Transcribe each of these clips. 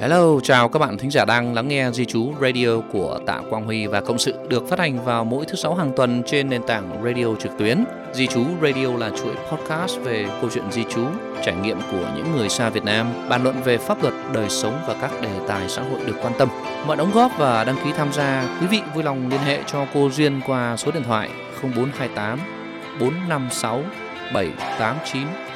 Hello, chào các bạn thính giả đang lắng nghe Di Chú Radio của Tạ Quang Huy và Cộng sự được phát hành vào mỗi thứ sáu hàng tuần trên nền tảng radio trực tuyến. Di Chú Radio là chuỗi podcast về câu chuyện di Chú, trải nghiệm của những người xa Việt Nam, bàn luận về pháp luật, đời sống và các đề tài xã hội được quan tâm. Mọi đóng góp và đăng ký tham gia, quý vị vui lòng liên hệ cho cô Duyên qua số điện thoại 0428 456 789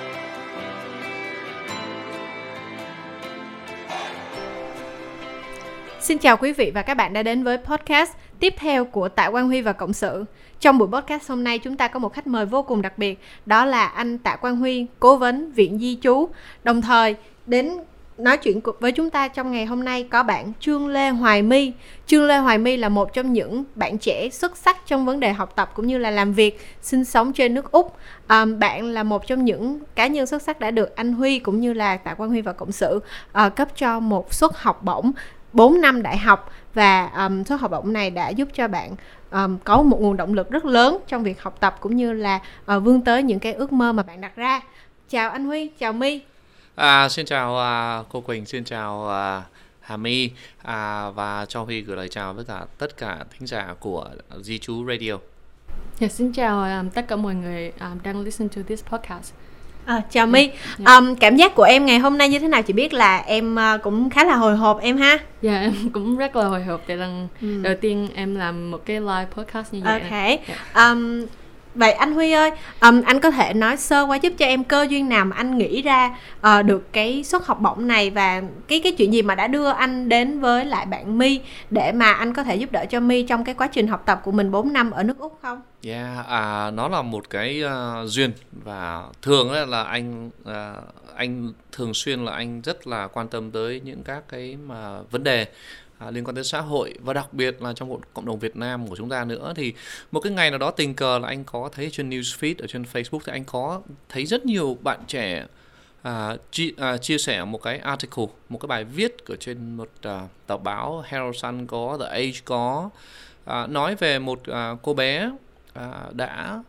Xin chào quý vị và các bạn đã đến với podcast tiếp theo của Tạ Quang Huy và Cộng sự. Trong buổi podcast hôm nay chúng ta có một khách mời vô cùng đặc biệt, đó là anh Tạ Quang Huy, cố vấn Viện Di trú. Đồng thời đến nói chuyện với chúng ta trong ngày hôm nay có bạn Trương Lê Hoài My. Trương Lê Hoài My là một trong những bạn trẻ xuất sắc trong vấn đề học tập cũng như là làm việc, sinh sống trên nước Úc. À, bạn là một trong những cá nhân xuất sắc đã được anh Huy cũng như là Tạ Quang Huy và Cộng sự à, cấp cho một suất học bổng 4 năm đại học và um, số học bổng này đã giúp cho bạn um, có một nguồn động lực rất lớn trong việc học tập cũng như là uh, vươn tới những cái ước mơ mà bạn đặt ra. Chào anh Huy, chào My. À, xin chào uh, cô Quỳnh, xin chào uh, Hà My à, và cho Huy gửi lời chào với cả tất cả thính giả của Di Chú Radio. Yeah, dạ, xin chào um, tất cả mọi người um, đang listen to this podcast. À, chào My, yeah. um, cảm giác của em ngày hôm nay như thế nào? Chị biết là em uh, cũng khá là hồi hộp em ha. Dạ yeah, em cũng rất là hồi hộp tại lần ừ. đầu tiên em làm một cái live podcast như vậy. Ok. Yeah. Um, vậy anh Huy ơi, um, anh có thể nói sơ qua giúp cho em cơ duyên nào mà anh nghĩ ra uh, được cái suất học bổng này và cái cái chuyện gì mà đã đưa anh đến với lại bạn My để mà anh có thể giúp đỡ cho My trong cái quá trình học tập của mình 4 năm ở nước Úc không? Yeah, à, nó là một cái uh, duyên và thường ấy là anh uh, anh thường xuyên là anh rất là quan tâm tới những các cái mà vấn đề à, liên quan tới xã hội và đặc biệt là trong cộng đồng Việt Nam của chúng ta nữa. Thì một cái ngày nào đó tình cờ là anh có thấy trên newsfeed ở trên Facebook thì anh có thấy rất nhiều bạn trẻ à, chi, à, chia sẻ một cái article một cái bài viết ở trên một à, tờ báo Herald Sun có The Age có à, nói về một à, cô bé à, đã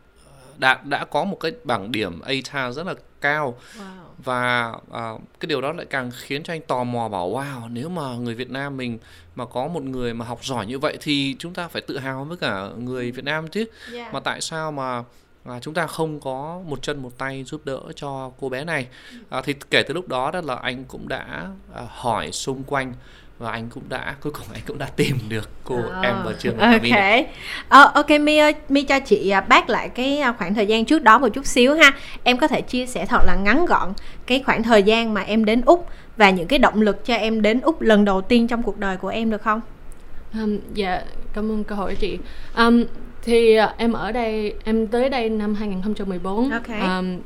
đã đã có một cái bảng điểm ATA rất là cao wow. và à, cái điều đó lại càng khiến cho anh tò mò bảo wow nếu mà người Việt Nam mình mà có một người mà học giỏi như vậy thì chúng ta phải tự hào với cả người Việt Nam chứ yeah. mà tại sao mà à, chúng ta không có một chân một tay giúp đỡ cho cô bé này à, thì kể từ lúc đó đó là anh cũng đã à, hỏi xung quanh và anh cũng đã cuối cùng anh cũng đã tìm được cô oh, em và trường ok. uh, ok mi ơi mi cho chị uh, bác lại cái uh, khoảng thời gian trước đó một chút xíu ha. Em có thể chia sẻ thật là ngắn gọn cái khoảng thời gian mà em đến úc và những cái động lực cho em đến úc lần đầu tiên trong cuộc đời của em được không? Um, dạ cảm ơn câu hỏi chị. Um, thì uh, em ở đây em tới đây năm 2014 okay. um,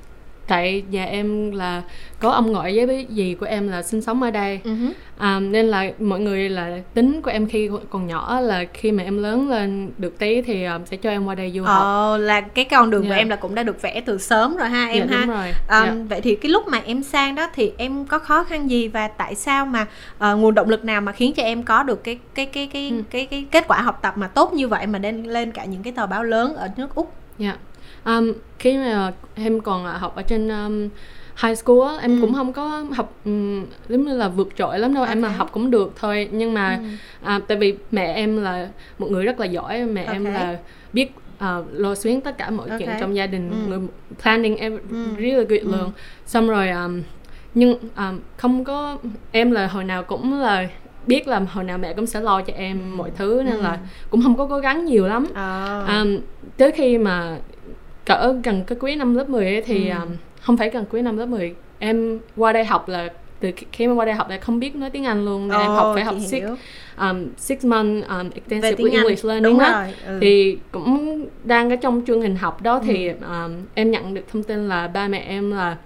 tại nhà em là có ông ngoại với dì của em là sinh sống ở đây uh-huh. à, nên là mọi người là tính của em khi còn nhỏ là khi mà em lớn lên được tí thì um, sẽ cho em qua đây du học ờ, là cái con đường yeah. của dạ. em là cũng đã được vẽ từ sớm rồi ha em dạ, ha đúng rồi. Um, yeah. vậy thì cái lúc mà em sang đó thì em có khó khăn gì và tại sao mà uh, nguồn động lực nào mà khiến cho em có được cái cái cái cái ừ. cái, cái, cái kết quả học tập mà tốt như vậy mà lên lên cả những cái tờ báo lớn ở nước úc dạ yeah um, khi mà em còn học ở trên um, high school á, em ừ. cũng không có học um, giống như là vượt trội lắm đâu okay. em mà học cũng được thôi nhưng mà ừ. à, tại vì mẹ em là một người rất là giỏi mẹ okay. em là biết uh, lo xuyến tất cả mọi okay. chuyện trong gia đình ừ. người planning em ừ. really good ừ. luôn xong rồi um, nhưng um, không có em là hồi nào cũng là biết là hồi nào mẹ cũng sẽ lo cho em ừ. mọi thứ nên ừ. là cũng không có cố gắng nhiều lắm à. um, tới khi mà cỡ gần cái cuối năm lớp 10 ấy thì ừ. um, không phải gần cuối năm lớp 10 em qua đây học là từ khi mà qua đây học là không biết nói tiếng Anh luôn nên oh, em học phải học six um, six month um, intensive English Anh. learning á ừ. thì cũng đang ở trong chương trình học đó ừ. thì um, em nhận được thông tin là ba mẹ em là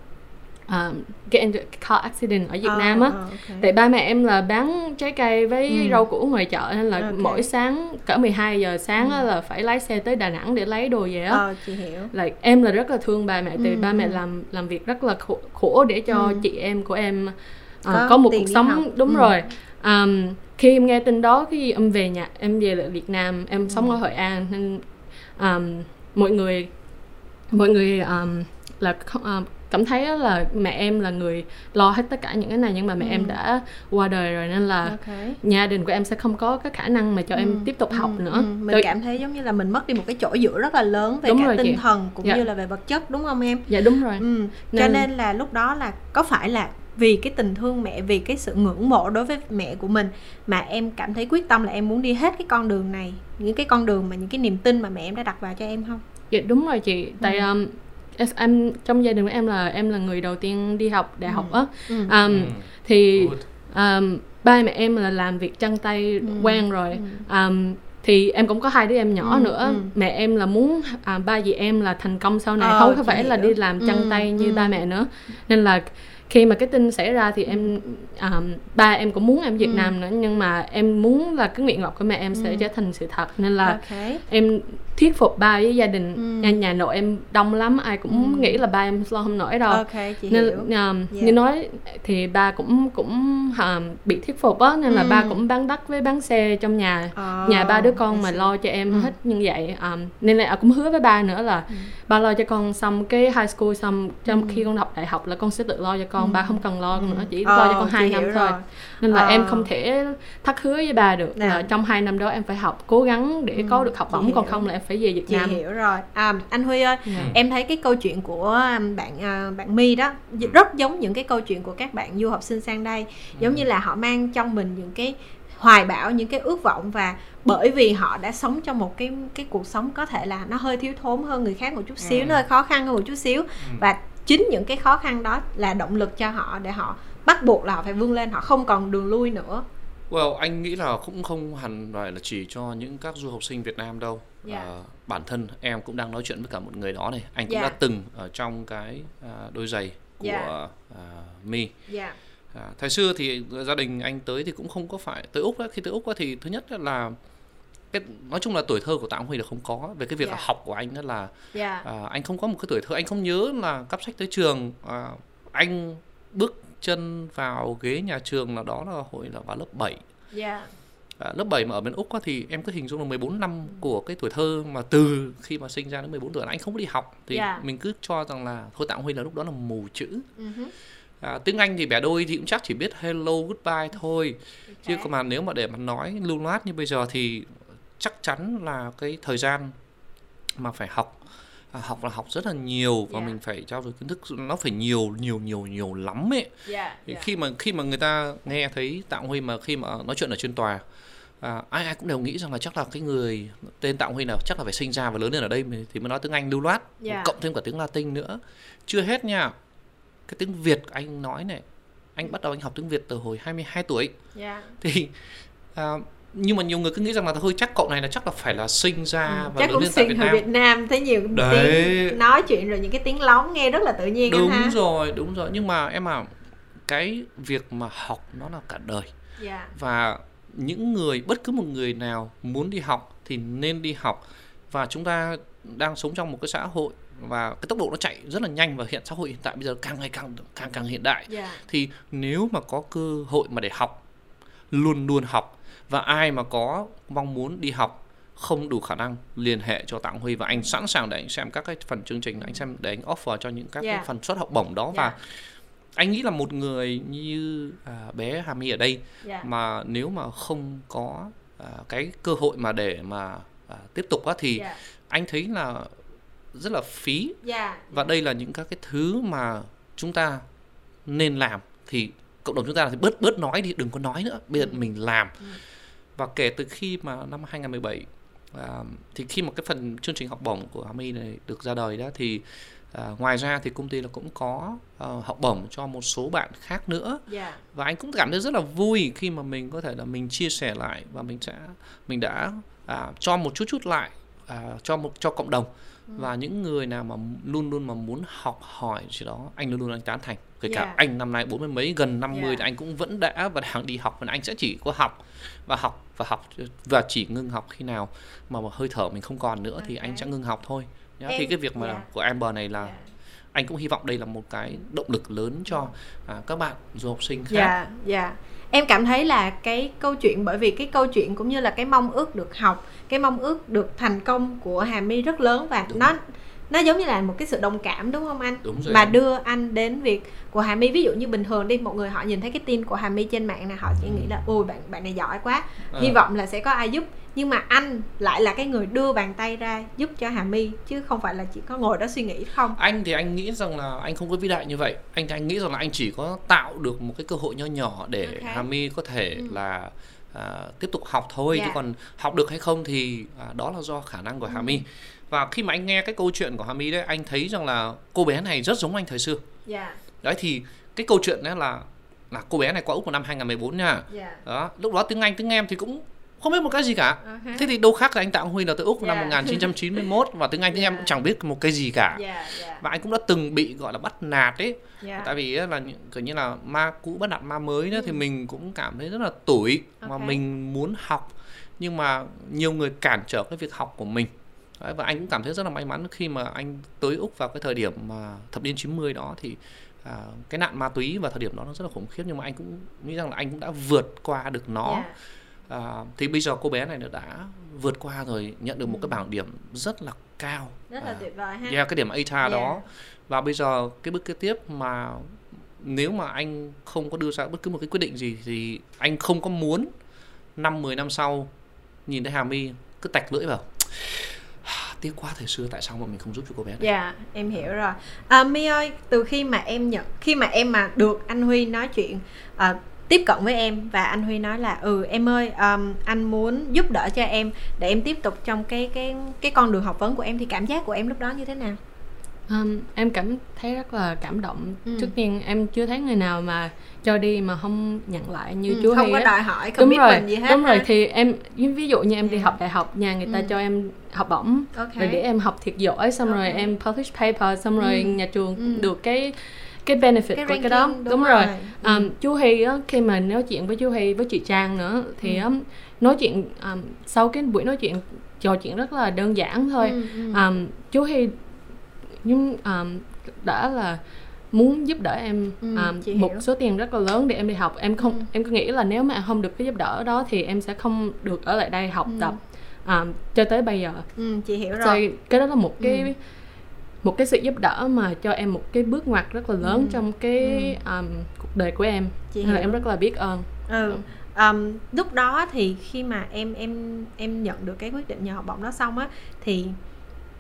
um, get into car accident ở Việt oh, Nam á. Oh, okay. Tại ba mẹ em là bán trái cây với ừ. rau củ ngoài chợ nên là okay. mỗi sáng cỡ 12 giờ sáng ừ. là phải lái xe tới Đà Nẵng để lấy đồ về á. Oh, chị hiểu. Là em là rất là thương ba mẹ tại ừ. ba mẹ làm làm việc rất là khổ, khổ để cho ừ. chị em của em uh, có, có một cuộc sống đúng ừ. rồi. Um, khi em nghe tin đó khi em về nhà em về lại Việt Nam em ừ. sống ở Hội An nên um, mọi người mọi người um, là uh, cảm thấy là mẹ em là người lo hết tất cả những cái này nhưng mà mẹ ừ. em đã qua đời rồi nên là okay. gia đình của em sẽ không có cái khả năng mà cho ừ. em tiếp tục ừ. học nữa. Ừ. Mình Tôi... cảm thấy giống như là mình mất đi một cái chỗ dựa rất là lớn về đúng cả tinh chị. thần cũng dạ. như là về vật chất đúng không em? Dạ đúng rồi. Ừ. Nên... Cho nên là lúc đó là có phải là vì cái tình thương mẹ vì cái sự ngưỡng mộ đối với mẹ của mình mà em cảm thấy quyết tâm là em muốn đi hết cái con đường này những cái con đường mà những cái niềm tin mà mẹ em đã đặt vào cho em không dạ đúng rồi chị tại ừ. um, em trong gia đình của em là em là người đầu tiên đi học đại học ừ. á ừ. um, ừ. thì um, ba mẹ em là làm việc chân tay ừ. quen rồi ừ. um, thì em cũng có hai đứa em nhỏ ừ, nữa ừ. mẹ em là muốn à, ba dì em là thành công sau này ờ, không phải là đi làm chân ừ, tay như ừ. ba mẹ nữa nên là khi mà cái tin xảy ra thì em um, ba em cũng muốn em Việt ừ. Nam nữa nhưng mà em muốn là cái nguyện vọng của mẹ em sẽ ừ. trở thành sự thật nên là okay. em thuyết phục ba với gia đình ừ. nhà nội em đông lắm ai cũng ừ. nghĩ là ba em lo không nổi đâu okay, chị nên hiểu. Um, yeah. như nói thì ba cũng cũng um, bị thuyết phục á nên là ừ. ba cũng bán đất với bán xe trong nhà oh, nhà ba đứa con mà lo cho em ừ. hết như vậy um, nên là cũng hứa với ba nữa là ừ. ba lo cho con xong cái high school xong trong ừ. khi con học đại học là con sẽ tự lo cho con ừ. ba không cần lo ừ. nữa chỉ oh, lo cho con hai năm rồi. thôi nên là oh. em không thể thất hứa với ba được là trong hai năm đó em phải học cố gắng để ừ. có được học bổng còn không là em phải về Việt chị Nam hiểu rồi à, anh Huy ơi ừ. em thấy cái câu chuyện của um, bạn à, bạn My đó rất giống những cái câu chuyện của các bạn du học sinh sang đây giống ừ. như là họ mang trong mình những cái hoài bão những cái ước vọng và bởi vì họ đã sống trong một cái cái cuộc sống có thể là nó hơi thiếu thốn hơn người khác một chút xíu ừ. nó hơi khó khăn hơn một chút xíu ừ. và chính những cái khó khăn đó là động lực cho họ để họ bắt buộc là họ phải vươn lên họ không còn đường lui nữa Well, anh nghĩ là cũng không hẳn phải là chỉ cho những các du học sinh Việt Nam đâu. Yeah. Dạ. À, bản thân em cũng đang nói chuyện với cả một người đó này. Anh cũng yeah. Dạ. đã từng ở trong cái à, đôi giày của yeah. Dạ. à, Mi. Yeah. À, thời xưa thì gia đình anh tới thì cũng không có phải tới úc đó. khi tới úc đó thì thứ nhất là cái nói chung là tuổi thơ của Tạ Huy là không có về cái việc yeah. là học của anh đó là yeah. à, anh không có một cái tuổi thơ anh không nhớ là cắp sách tới trường à, anh bước chân vào ghế nhà trường là đó là hồi là vào lớp 7 yeah. à, lớp 7 mà ở bên Úc á, thì em cứ hình dung là 14 năm của cái tuổi thơ mà từ khi mà sinh ra đến 14 tuổi là anh không có đi học thì yeah. mình cứ cho rằng là thôi Tạ Huy là lúc đó là mù chữ uh-huh. à, tiếng Anh thì bẻ đôi thì cũng chắc chỉ biết hello goodbye thôi okay. chứ còn mà nếu mà để mà nói lưu loát như bây giờ thì chắc chắn là cái thời gian mà phải học à, học là học rất là nhiều và yeah. mình phải trao dồi kiến thức nó phải nhiều nhiều nhiều nhiều lắm ấy yeah, yeah. khi mà khi mà người ta nghe thấy Tạ Huy mà khi mà nói chuyện ở trên tòa à, ai ai cũng đều nghĩ rằng là chắc là cái người tên Tạ Huy nào chắc là phải sinh ra và lớn lên ở đây thì mới nói tiếng Anh lưu loát yeah. cộng thêm cả tiếng Latin nữa chưa hết nha cái tiếng Việt anh nói này anh bắt đầu anh học tiếng Việt từ hồi 22 tuổi yeah. thì à, nhưng mà nhiều người cứ nghĩ rằng là thôi chắc cậu này là chắc là phải là sinh ra ừ, và chắc lớn lên tại Việt Nam. Việt Nam thấy nhiều Đấy. tiếng nói chuyện rồi những cái tiếng lóng nghe rất là tự nhiên đúng ha? rồi đúng rồi nhưng mà em à cái việc mà học nó là cả đời yeah. Dạ. và những người bất cứ một người nào muốn đi học thì nên đi học và chúng ta đang sống trong một cái xã hội và cái tốc độ nó chạy rất là nhanh và hiện xã hội hiện tại bây giờ càng ngày càng càng càng hiện đại yeah. Dạ. thì nếu mà có cơ hội mà để học luôn luôn học và ai mà có mong muốn đi học không đủ khả năng liên hệ cho Tạng Huy và anh sẵn sàng để anh xem các cái phần chương trình anh xem để anh offer cho những các yeah. cái phần suất học bổng đó yeah. và anh nghĩ là một người như à, bé Hami ở đây yeah. mà nếu mà không có à, cái cơ hội mà để mà à, tiếp tục á thì yeah. anh thấy là rất là phí yeah. và đây là những các cái thứ mà chúng ta nên làm thì cộng đồng chúng ta thì bớt bớt nói đi đừng có nói nữa bây giờ ừ. mình làm ừ và kể từ khi mà năm 2017 à, thì khi mà cái phần chương trình học bổng của Hami này được ra đời đó thì à, ngoài ra thì công ty là cũng có uh, học bổng cho một số bạn khác nữa yeah. Dạ. và anh cũng cảm thấy rất là vui khi mà mình có thể là mình chia sẻ lại và mình sẽ mình đã à, cho một chút chút lại à, cho một cho cộng đồng. Và những người nào mà luôn luôn mà muốn học hỏi gì đó anh luôn luôn anh tán thành kể yeah. cả anh năm nay bốn mươi mấy gần 50 yeah. thì anh cũng vẫn đã và đang đi học và anh sẽ chỉ có học và học và học và chỉ ngưng học khi nào mà, mà hơi thở mình không còn nữa okay. thì anh sẽ ngưng học thôi Em, thì cái việc mà yeah. của Amber này là yeah. Anh cũng hy vọng đây là một cái động lực lớn cho à, các bạn du học sinh khác. Dạ, yeah, dạ. Yeah. Em cảm thấy là cái câu chuyện bởi vì cái câu chuyện cũng như là cái mong ước được học, cái mong ước được thành công của Hà My rất lớn và Đúng. nó nó giống như là một cái sự đồng cảm đúng không anh Đúng rồi mà đưa anh đến việc của Hà My ví dụ như bình thường đi một người họ nhìn thấy cái tin của Hà My trên mạng này họ chỉ nghĩ là ôi bạn bạn này giỏi quá Ờ. hy vọng là sẽ có ai giúp nhưng mà anh lại là cái người đưa bàn tay ra giúp cho Hà My chứ không phải là chỉ có ngồi đó suy nghĩ không anh thì anh nghĩ rằng là anh không có vĩ đại như vậy anh anh nghĩ rằng là anh chỉ có tạo được một cái cơ hội nho nhỏ để Ok. Hami có thể Ừ. là à, tiếp tục học thôi Dạ. chứ còn học được hay không thì à, đó là do khả năng của Ừ. Hami và khi mà anh nghe cái câu chuyện của Hami đấy anh thấy rằng là cô bé này rất giống anh thời xưa dạ đấy thì cái câu chuyện đấy là là cô bé này qua úc vào năm 2014 nha dạ đó lúc đó tiếng anh tiếng em thì cũng không biết một cái gì cả uh thế thì đâu khác là anh Tạ Huy là từ úc Dạ. năm 1991 và tiếng anh tiếng em Dạ. cũng chẳng biết một cái gì cả dạ dạ và anh cũng đã từng bị gọi là bắt nạt ấy dạ tại vì là kiểu như là ma cũ bắt nạt ma mới đó Ừ. thì mình cũng cảm thấy rất là tủi mà Ok. mình muốn học nhưng mà nhiều người cản trở cái việc học của mình Đấy, và anh cũng cảm thấy rất là may mắn khi mà anh tới úc vào cái thời điểm mà thập niên 90 đó thì à, cái nạn ma túy vào thời điểm đó nó rất là khủng khiếp nhưng mà anh cũng nghĩ rằng là anh cũng đã vượt qua được nó dạ. À, thì bây giờ cô bé này đã vượt qua rồi nhận được một cái bảng điểm rất là cao Ừ. rất là À, tuyệt vời ha Yeah, cái điểm ATA Yeah. đó và bây giờ cái bước kế tiếp mà nếu mà anh không có đưa ra bất cứ một cái quyết định gì thì anh không có muốn năm 10 năm sau nhìn thấy Hà My cứ tạch lưỡi vào tiếc quá thời xưa tại sao mà mình không giúp cho cô bé này Dạ, em hiểu rồi. À, My ơi, từ khi mà em nhận khi mà em mà được anh Huy nói chuyện à, tiếp cận với em và anh Huy nói là ừ em ơi um, anh muốn giúp đỡ cho em để em tiếp tục trong cái cái cái con đường học vấn của em thì cảm giác của em lúc đó như thế nào? Um, em cảm thấy rất là cảm động Ừ. trước tiên em chưa thấy người nào mà cho đi mà không nhận lại như Ừ, chú không Hy có á. đòi hỏi đúng rồi commitment gì hết. đúng rồi thì em ví dụ như em đi Dạ. học đại học nhà người ta Ừ. cho em học bổng Ok. rồi để em học thiệt giỏi xong rồi Ok. em publish paper xong rồi Ừ. nhà trường Ừ. được cái cái benefit Cái của cái đó đúng, đúng rồi, rồi. Ừ. Um, chú Hy á khi mà nói chuyện với chú Hy với chị Trang nữa thì Ừ. um, nói chuyện um, sau cái buổi nói chuyện trò chuyện rất là đơn giản thôi Ừ, ừ. um, chú Hy nhưng um, đã là muốn giúp đỡ em Ừ, um, một hiểu. số tiền rất là lớn để em đi học em không Ừ. em cứ nghĩ là nếu mà không được cái giúp đỡ đó thì em sẽ không được ở lại đây học Ừ. tập um, cho tới bây giờ ừ, chị hiểu rồi. rồi cái đó là một cái Ừ. một cái sự giúp đỡ mà cho em một cái bước ngoặt rất là lớn Ừ. trong cái um, cuộc đời của em. Chị nên là em rất là biết ơn. Ừ. Um, lúc đó thì khi mà em em em nhận được cái quyết định nhờ học bổng đó xong á thì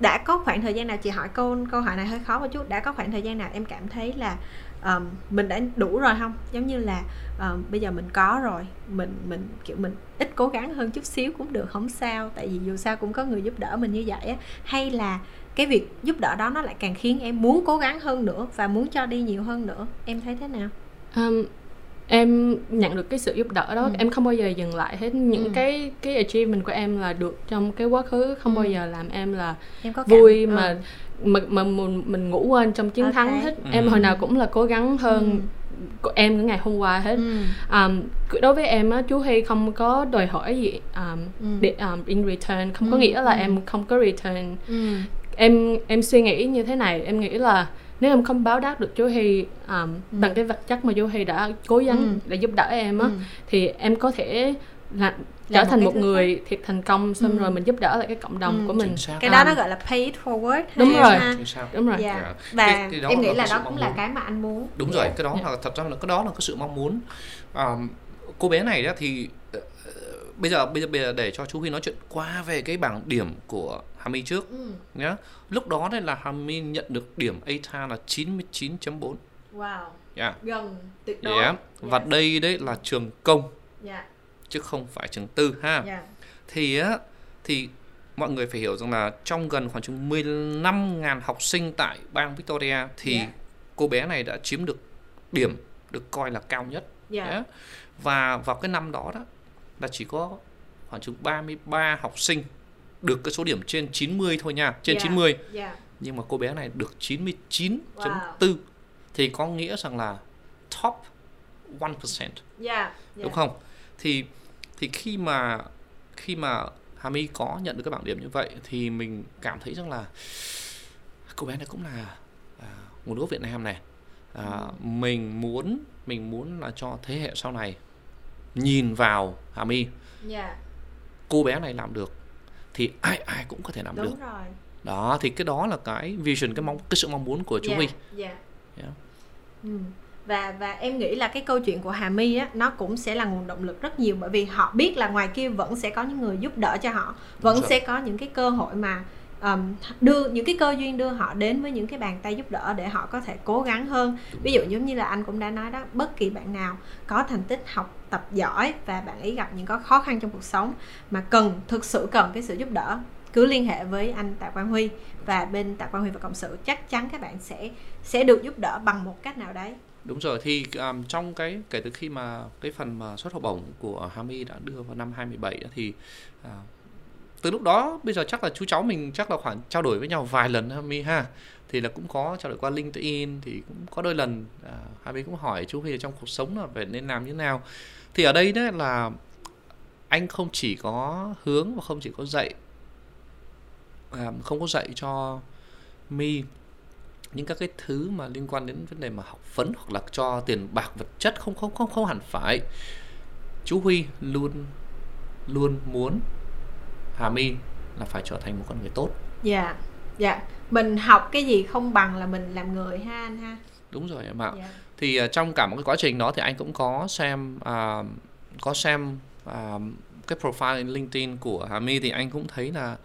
đã có khoảng thời gian nào chị hỏi câu câu hỏi này hơi khó một chút đã có khoảng thời gian nào em cảm thấy là um, mình đã đủ rồi không? Giống như là um, bây giờ mình có rồi mình mình kiểu mình ít cố gắng hơn chút xíu cũng được không sao tại vì dù sao cũng có người giúp đỡ mình như vậy á. Hay là cái việc giúp đỡ đó nó lại càng khiến em muốn cố gắng hơn nữa và muốn cho đi nhiều hơn nữa em thấy thế nào um, em nhận được cái sự giúp đỡ đó Ừ. em không bao giờ dừng lại hết những Ừ. cái cái achievement của em là được trong cái quá khứ không Ừ. bao giờ làm em là em có cảm- vui ừ. mà mà, mà mình, mình ngủ quên trong chiến Ok. thắng hết Ừ. em hồi nào cũng là cố gắng hơn của em những ngày hôm qua hết Ừ. um, đối với em á chú Hy không có đòi hỏi gì um, Ừ. để, um, in return không có Ừ, nghĩa là ừ. em không có return Ừ. em em suy nghĩ như thế này em nghĩ là nếu em không báo đáp được chú Hy um, Ừ. bằng cái vật chất mà chú Hy đã cố gắng Ừ. để giúp đỡ em á Ừ. thì em có thể là trở một thành một thứ người thiệt thành công xong Ừ. rồi mình giúp đỡ lại cái cộng đồng Ừ. của mình cái đó À. nó gọi là pay it forward Đúng rồi. ha. Đúng rồi Dạ. Dạ. và Cái- cái đó em nghĩ là đó cũng là cái mà anh muốn đúng rồi Dạ. cái đó Dạ. là thật ra là cái đó là cái sự mong muốn à, cô bé này á thì bây giờ bây giờ bây giờ để cho chú Huy nói chuyện qua về cái bảng điểm của Hami trước Ừ. nhá lúc đó đây là Hami nhận được điểm ATA là 99.4 wow yeah. gần tuyệt đối Yeah. và Yes. đây đấy là trường công dạ chứ không phải trường tư ha dạ thì á thì mọi người phải hiểu rằng là trong gần khoảng chừng 15.000 học sinh tại bang Victoria thì Dạ. cô bé này đã chiếm được điểm được coi là cao nhất dạ nhé. và vào cái năm đó đó là chỉ có khoảng chừng 33 học sinh được cái số điểm trên 90 thôi nha trên Dạ. 90 dạ. Nhưng mà cô bé này được 99.4 thì có nghĩa rằng là top 1% dạ đúng không? Thì thì khi mà khi mà Hami có nhận được cái bảng điểm như vậy thì mình cảm thấy rằng là cô bé này cũng là à, nguồn gốc Việt Nam này. À, mình muốn mình muốn là cho thế hệ sau này nhìn vào Hami dạ cô bé này làm được thì ai ai cũng có thể làm được đúng rồi đó thì cái đó là cái vision cái mong cái sự mong muốn của chú Dạ, Huy dạ. Yeah. Ừ. và và em nghĩ là cái câu chuyện của Hà My á nó cũng sẽ là nguồn động lực rất nhiều bởi vì họ biết là ngoài kia vẫn sẽ có những người giúp đỡ cho họ vẫn sẽ có những cái cơ hội mà um, đưa những cái cơ duyên đưa họ đến với những cái bàn tay giúp đỡ để họ có thể cố gắng hơn. Ví dụ giống như là anh cũng đã nói đó bất kỳ bạn nào có thành tích học tập giỏi và bạn ấy gặp những có khó khăn trong cuộc sống mà cần thực sự cần cái sự giúp đỡ cứ liên hệ với anh Tạ Quang Huy. Và bên Tạ Quang Huy và cộng sự chắc chắn các bạn sẽ sẽ được giúp đỡ bằng một cách nào đấy. Đúng rồi thì um, trong cái kể từ khi mà cái phần mà xuất học bổng của Hami đã đưa vào năm 2017 thì uh, từ lúc đó bây giờ chắc là chú cháu mình chắc là khoảng trao đổi với nhau vài lần ha mi ha. Thì là cũng có trao đổi qua LinkedIn thì cũng có đôi lần à, bên cũng hỏi chú Huy trong cuộc sống là phải nên làm như thế nào. Thì ở đây đấy là anh không chỉ có hướng và không chỉ có dạy à, không có dạy cho mi những các cái thứ mà liên quan đến vấn đề mà học vấn hoặc là cho tiền bạc vật chất không không không không hẳn phải. Chú Huy luôn luôn muốn Hà My là phải trở thành một con người tốt. Dạ dạ. Mình học cái gì không bằng là mình làm người ha anh ha. Đúng rồi em ạ dạ. Thì uh, trong cả một cái quá trình đó thì anh cũng có xem uh, có xem uh, cái profile LinkedIn của Hà My thì anh cũng thấy là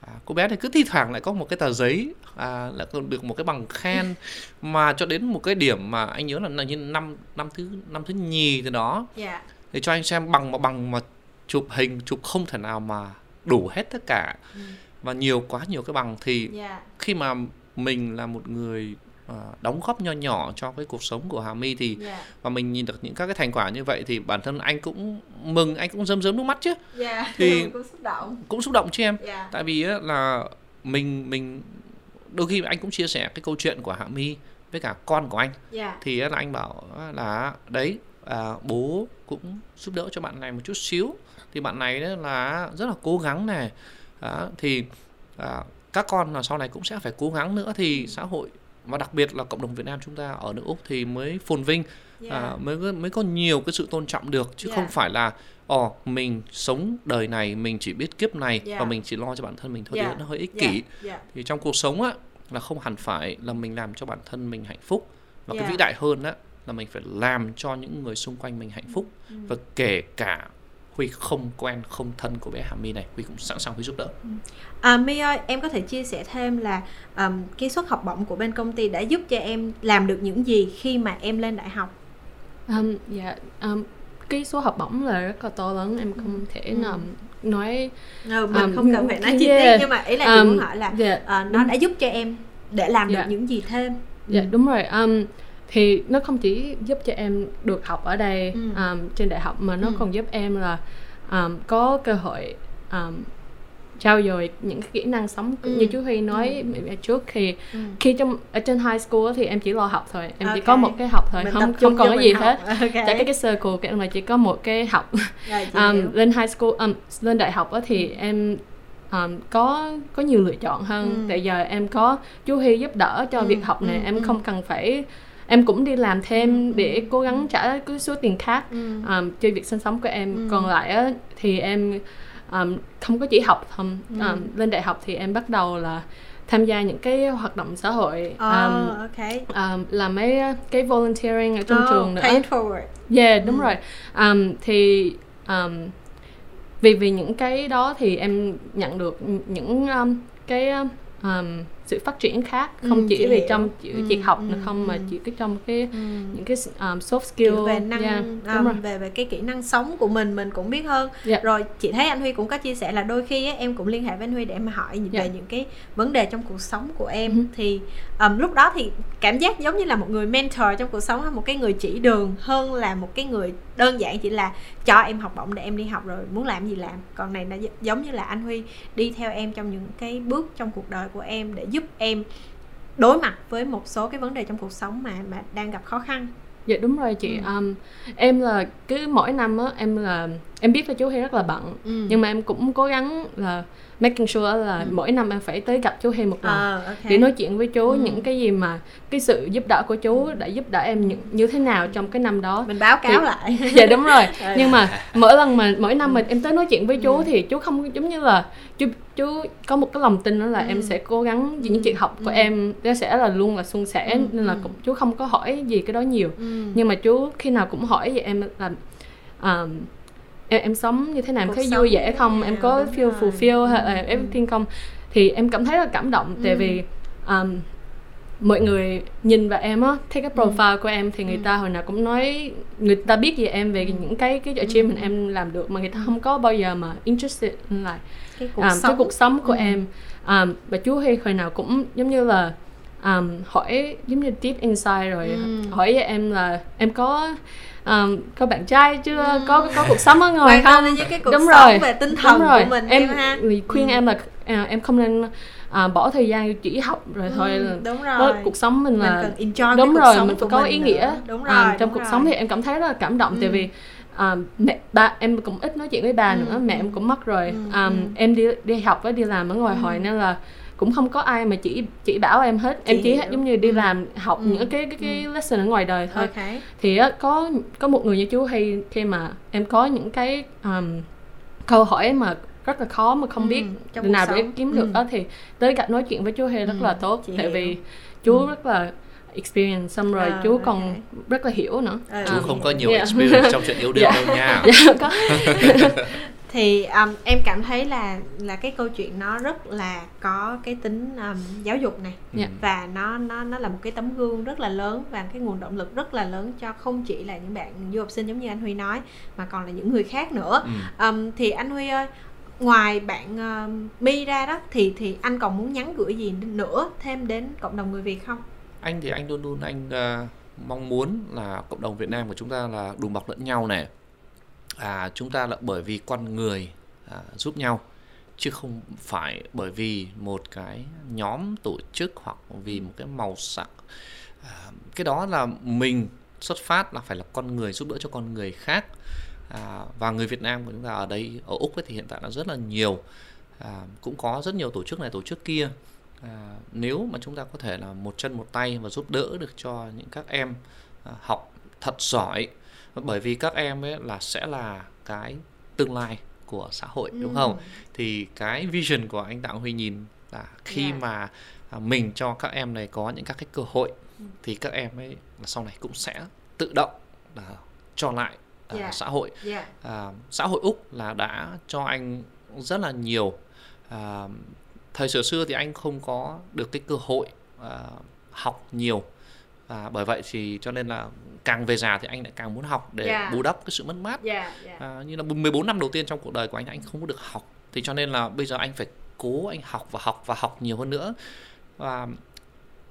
à, cô bé này cứ thi thoảng lại có một cái tờ giấy à, lại còn được một cái bằng khen. Mà cho đến một cái điểm mà anh nhớ là như năm năm thứ năm thứ nhì từ đó. Dạ. Thì cho anh xem bằng mà bằng mà chụp hình chụp không thể nào mà đủ hết tất cả. Ừ. và nhiều quá nhiều cái bằng thì dạ. khi mà mình là một người à, đóng góp nho nhỏ cho cái cuộc sống của Hà My thì dạ. và mình nhìn được những các cái thành quả như vậy thì bản thân anh cũng mừng anh cũng rơm rớm nước mắt chứ. Dạ Thì- cũng xúc động. cũng xúc động chứ em. Dạ. Tại vì là mình mình đôi khi anh cũng chia sẻ cái câu chuyện của Hạ My với cả con của anh. Dạ. Thì là anh bảo là đấy à, bố cũng giúp đỡ cho bạn này một chút xíu thì bạn này đó là rất là cố gắng này Đó, thì à, các con là sau này cũng sẽ phải cố gắng nữa thì xã hội và đặc biệt là cộng đồng Việt Nam chúng ta ở nước Úc thì mới phồn vinh dạ à, mới mới có nhiều cái sự tôn trọng được chứ Dạ. không phải là ồ mình sống đời này mình chỉ biết kiếp này Dạ. và mình chỉ lo cho bản thân mình thôi Dạ. thì nó hơi ích kỷ dạ thì trong cuộc sống á là không hẳn phải là mình làm cho bản thân mình hạnh phúc và Dạ. cái vĩ đại hơn á là mình phải làm cho những người xung quanh mình hạnh phúc Ừ. và kể cả Huy không quen không thân của bé Hà My này Huy cũng sẵn sàng Huy giúp đỡ À, My ơi, em có thể chia sẻ thêm là um, cái suất học bổng của bên công ty đã giúp cho em làm được những gì khi mà em lên đại học? Um, dạ um, cái số học bổng là rất là to lớn em không thể Ừ. nào nói Ừ, mình Um, không cần phải nói chi yeah. tiết nhưng mà ý là chị Um, muốn hỏi là dạ ờ, nó đã giúp cho em để làm Dạ. được những gì thêm? Dạ đúng rồi. Um, thì nó không chỉ giúp cho em được học ở đây Ừ. um, trên đại học mà nó Ừ. còn giúp em là um, có cơ hội um, trao dồi những cái kỹ năng sống Ừ. như chú Huy nói trước khi Ừ. khi trong ở trên high school thì em chỉ lo học thôi em chỉ Ok. có một cái học thôi Mình không không còn cái gì học. hết Ok. Tại cái cái circle của em là chỉ có một cái học Rồi, um, hiểu. lên high school um, lên đại học thì em um, có có nhiều lựa chọn hơn Ừ. tại giờ em có chú Huy giúp đỡ cho Ừ, việc học này ừ, em ừ. không cần phải em cũng đi làm thêm Ừ, để cố gắng trả cái số tiền khác Ừ. um, cho việc sinh sống của em Ừ. còn lại á thì em um, không có chỉ học không Ừ. um, lên đại học thì em bắt đầu là tham gia những cái hoạt động xã hội Ờ, um, ok. um, làm mấy cái volunteering ở trong Oh, trường nữa pay forward. Yeah, đúng Ừ. rồi. Um, thì um, vì vì những cái đó thì em nhận được những um, cái um, sự phát triển khác không Ừ, chỉ hiểu. trong chỉ, Ừ, việc học ừ, nữa không mà ừ. chỉ cái trong cái Ừ. những cái um, soft skill kiểu về năng yeah, um, rồi. về về cái kỹ năng sống của mình mình cũng biết hơn Dạ. rồi chị thấy anh Huy cũng có chia sẻ là đôi khi á, em cũng liên hệ với anh Huy để em hỏi Dạ. về những cái vấn đề trong cuộc sống của em Ừ. thì um, lúc đó thì cảm giác giống như là một người mentor trong cuộc sống một cái người chỉ đường hơn là một cái người đơn giản chỉ là cho em học bổng để em đi học rồi, muốn làm gì làm. Còn này nó giống như là anh Huy đi theo em trong những cái bước trong cuộc đời của em để giúp em đối mặt với một số cái vấn đề trong cuộc sống mà mà đang gặp khó khăn. Dạ đúng rồi chị. Ừ. Um, em là cứ mỗi năm á em là em biết là chú Huy rất là bận ừ. nhưng mà em cũng cố gắng là making sure là Ừ. mỗi năm em phải tới gặp chú Huy một lần. Ờ, ok. để nói chuyện với chú Ừ. những cái gì mà cái sự giúp đỡ của chú đã giúp đỡ em những, như thế nào trong cái năm đó mình báo cáo Thì- lại dạ đúng rồi Ừ. nhưng mà mỗi lần mà mỗi năm mà em tới nói chuyện với chú Ừ. thì chú không giống như là chú chú có một cái lòng tin đó là ừ. em sẽ cố gắng những chuyện học của ừ. em nó sẽ là luôn là suôn sẻ ừ. nên là cũng, chú không có hỏi gì cái đó nhiều ừ. nhưng mà chú khi nào cũng hỏi về em là um, em, em sống như thế nào em thấy vui vẻ không em có feel fulfill hay là everything không thì em cảm thấy là cảm động ừ. tại vì um, mọi người nhìn vào em á thấy cái profile ừ. của em thì người ừ. ta hồi nào cũng nói người ta biết về em về những cái cái achievement ừ. em làm được mà người ta không có bao giờ mà interested in like cái cuộc, um, sống. Cái cuộc sống của ừ. em um, và chú hay hồi nào cũng giống như là um, hỏi giống như deep inside rồi ừ. hỏi với em là em có um, có bạn trai chưa ừ. có có cuộc sống ở ngoài không như cái cuộc đúng sống rồi về tinh thần đúng rồi. của mình em ha. khuyên ừ. em là à, em không nên à, bỏ thời gian chỉ học rồi ừ, thôi là đúng rồi. Đó, cuộc sống mình là mình cần enjoy đúng rồi mình phải có ý nghĩa đúng rồi, à, trong đúng cuộc rồi. sống thì em cảm thấy rất là cảm động ừ. tại vì à, mẹ ba em cũng ít nói chuyện với bà ừ. nữa mẹ em cũng mất rồi ừ. à, em đi đi học với đi làm ở ngoài ừ. hồi nên là cũng không có ai mà chỉ chỉ bảo em hết chị em chỉ hiểu. giống như đi ừ. làm học ừ. những cái cái cái ừ. lesson ở ngoài đời thôi okay. thì á, có có một người như chú hay khi mà em có những cái um, câu hỏi mà rất là khó mà không ừ, biết nào để kiếm được ừ. đó thì tới gặp nói chuyện với chú hay rất ừ, là tốt tại hiểu. vì chú ừ. rất là experience xong rồi à, chú okay. còn rất là hiểu nữa à, chú không có nhiều yeah. experience trong chuyện yêu đương yeah. đâu nha có thì um, em cảm thấy là là cái câu chuyện nó rất là có cái tính um, giáo dục này yeah. và nó nó nó là một cái tấm gương rất là lớn và cái nguồn động lực rất là lớn cho không chỉ là những bạn du học sinh giống như anh Huy nói mà còn là những người khác nữa ừ. um, thì anh Huy ơi ngoài bạn ờ, uh, mi ra đó thì thì anh còn muốn nhắn gửi gì nữa thêm đến cộng đồng người việt không? Anh thì anh luôn luôn anh uh, mong muốn là cộng đồng việt nam của chúng ta là đùm bọc lẫn nhau này. À chúng ta là bởi vì con người à, giúp nhau chứ không phải bởi vì một cái nhóm tổ chức hoặc vì một cái màu sắc. À, cái đó là mình xuất phát là phải là con người giúp đỡ cho con người khác à, và người Việt Nam của chúng ta ở đây ở Úc ấy thì hiện tại là rất là nhiều à, cũng có rất nhiều tổ chức này tổ chức kia à, nếu mà chúng ta có thể là một chân một tay và giúp đỡ được cho những các em à, học thật giỏi bởi vì các em ấy là sẽ là cái tương lai của xã hội đúng không ừ. thì cái vision của anh Đặng Huy nhìn là khi yeah. mà à, mình cho các em này có những các cái cơ hội ừ. thì các em ấy là sau này cũng sẽ tự động là cho lại yeah. Dạ. xã hội yeah. À, xã hội úc là đã cho anh rất là nhiều à, thời sở xưa thì anh không có được cái cơ hội à, học nhiều à, bởi vậy thì cho nên là càng về già thì anh lại càng muốn học để yeah. Bù đắp cái sự mất mát yeah, yeah. À, như là 14 năm đầu tiên trong cuộc đời của anh anh không có được học thì cho nên là bây giờ anh phải cố anh học và học và học nhiều hơn nữa và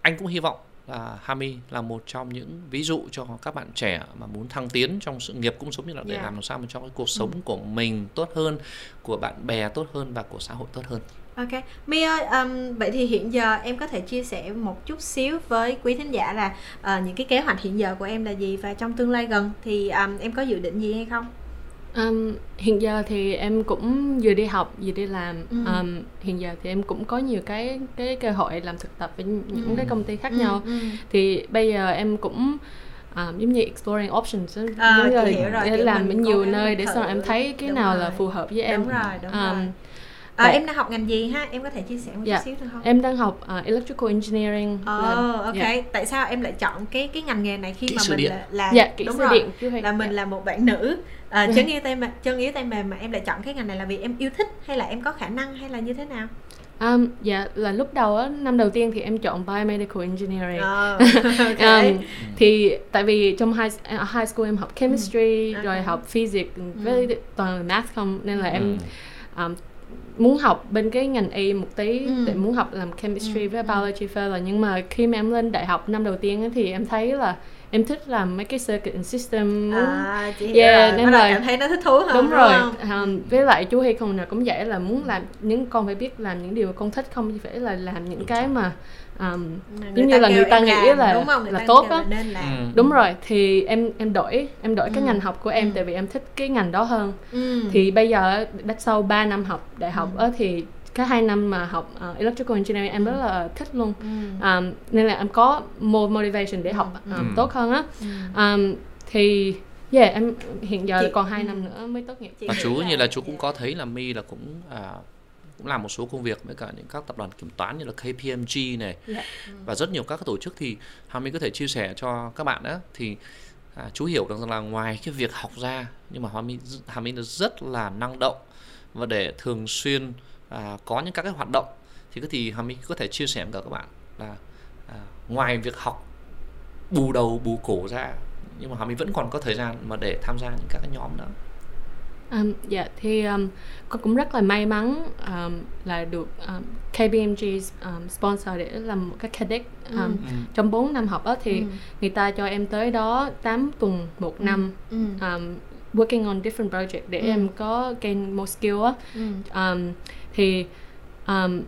anh cũng hy vọng là Hami là một trong những ví dụ cho các bạn trẻ mà muốn thăng tiến trong sự nghiệp cũng giống như là để yeah. làm sao mà cho cái cuộc sống ừ. của mình tốt hơn, của bạn bè tốt hơn và của xã hội tốt hơn. Ok, Mi ơi, um, vậy thì hiện giờ em có thể chia sẻ một chút xíu với quý thính giả là uh, những cái kế hoạch hiện giờ của em là gì và trong tương lai gần thì um, em có dự định gì hay không? Um, hiện giờ thì em cũng vừa đi học vừa đi làm ừ. um, hiện giờ thì em cũng có nhiều cái cái cơ hội làm thực tập với những ừ. cái công ty khác ừ. nhau ừ. thì bây giờ em cũng um, giống như exploring options à, giống như hiểu rồi, để làm ở nhiều nơi để sau em thấy cái nào rồi. là phù hợp với em đúng rồi đúng um, rồi À, em đang học ngành gì ha? Em có thể chia sẻ một dạ. chút xíu được không? Em đang học uh, electrical engineering. Oh, ok. Yeah. Dạ. Tại sao em lại chọn cái cái ngành nghề này khi kỹ mà mình điện. là, là dạ, kỹ đúng rồi, điện. là mình yeah. là một bạn nữ à, chân yếu tay mềm chân yếu tay mềm mà em lại chọn cái ngành này là vì em yêu thích hay là em có khả năng hay là như thế nào? Um, dạ là lúc đầu á năm đầu tiên thì em chọn biomedical engineering. Oh, okay. um, thì tại vì trong high high school em học chemistry ừ. rồi học physics với ừ. toàn là math không nên là ừ. em um, muốn học bên cái ngành y một tí ừ. để muốn học làm chemistry ừ. với ừ. biology further nhưng mà khi mà em lên đại học năm đầu tiên ấy, thì em thấy là em thích làm mấy cái circuit and system à, chị yeah, rồi. nên là cảm thấy nó thích thú hơn đúng, đúng rồi um, với lại chú hay không nào cũng vậy là muốn làm những con phải biết làm những điều con thích không chỉ phải là làm những cái mà um, giống như là người ta nghĩ làm, là đúng không? là tốt á ừ. đúng rồi thì em em đổi em đổi ừ. cái ngành học của em ừ. tại vì em thích cái ngành đó hơn ừ. thì bây giờ đã sau 3 năm học đại học ừ. á thì cái hai năm mà học uh, electrical engineering em rất là thích luôn ừ. um, nên là em có more motivation để học um, ừ. tốt hơn á um, thì yeah em hiện giờ chị, còn hai năm nữa mới tốt nghiệp và chú như là chú cũng có thấy là mi là cũng uh, cũng làm một số công việc với cả những các tập đoàn kiểm toán như là KPMG này. Dạ. và rất nhiều các tổ chức thì Hà Minh có thể chia sẻ cho các bạn đó. Thì à, chú hiểu được rằng là ngoài cái việc học ra nhưng mà Hà Minh Hà Minh rất là năng động và để thường xuyên à, có những các cái hoạt động. Thì cái thì Hà Minh có thể chia sẻ với các bạn là à, ngoài việc học bù đầu bù cổ ra nhưng mà Hà Minh vẫn còn có thời gian mà để tham gia những các cái nhóm đó Um, dạ thì um, con cũng rất là may mắn um, là được um, KPMG um, sponsor để làm một cái cadet um, Ừ. trong 4 năm học á thì Ừ. người ta cho em tới đó 8 tuần một năm Ừ. um, working on different project để Ừ. em có gain more skill á Ừ. um, thì um,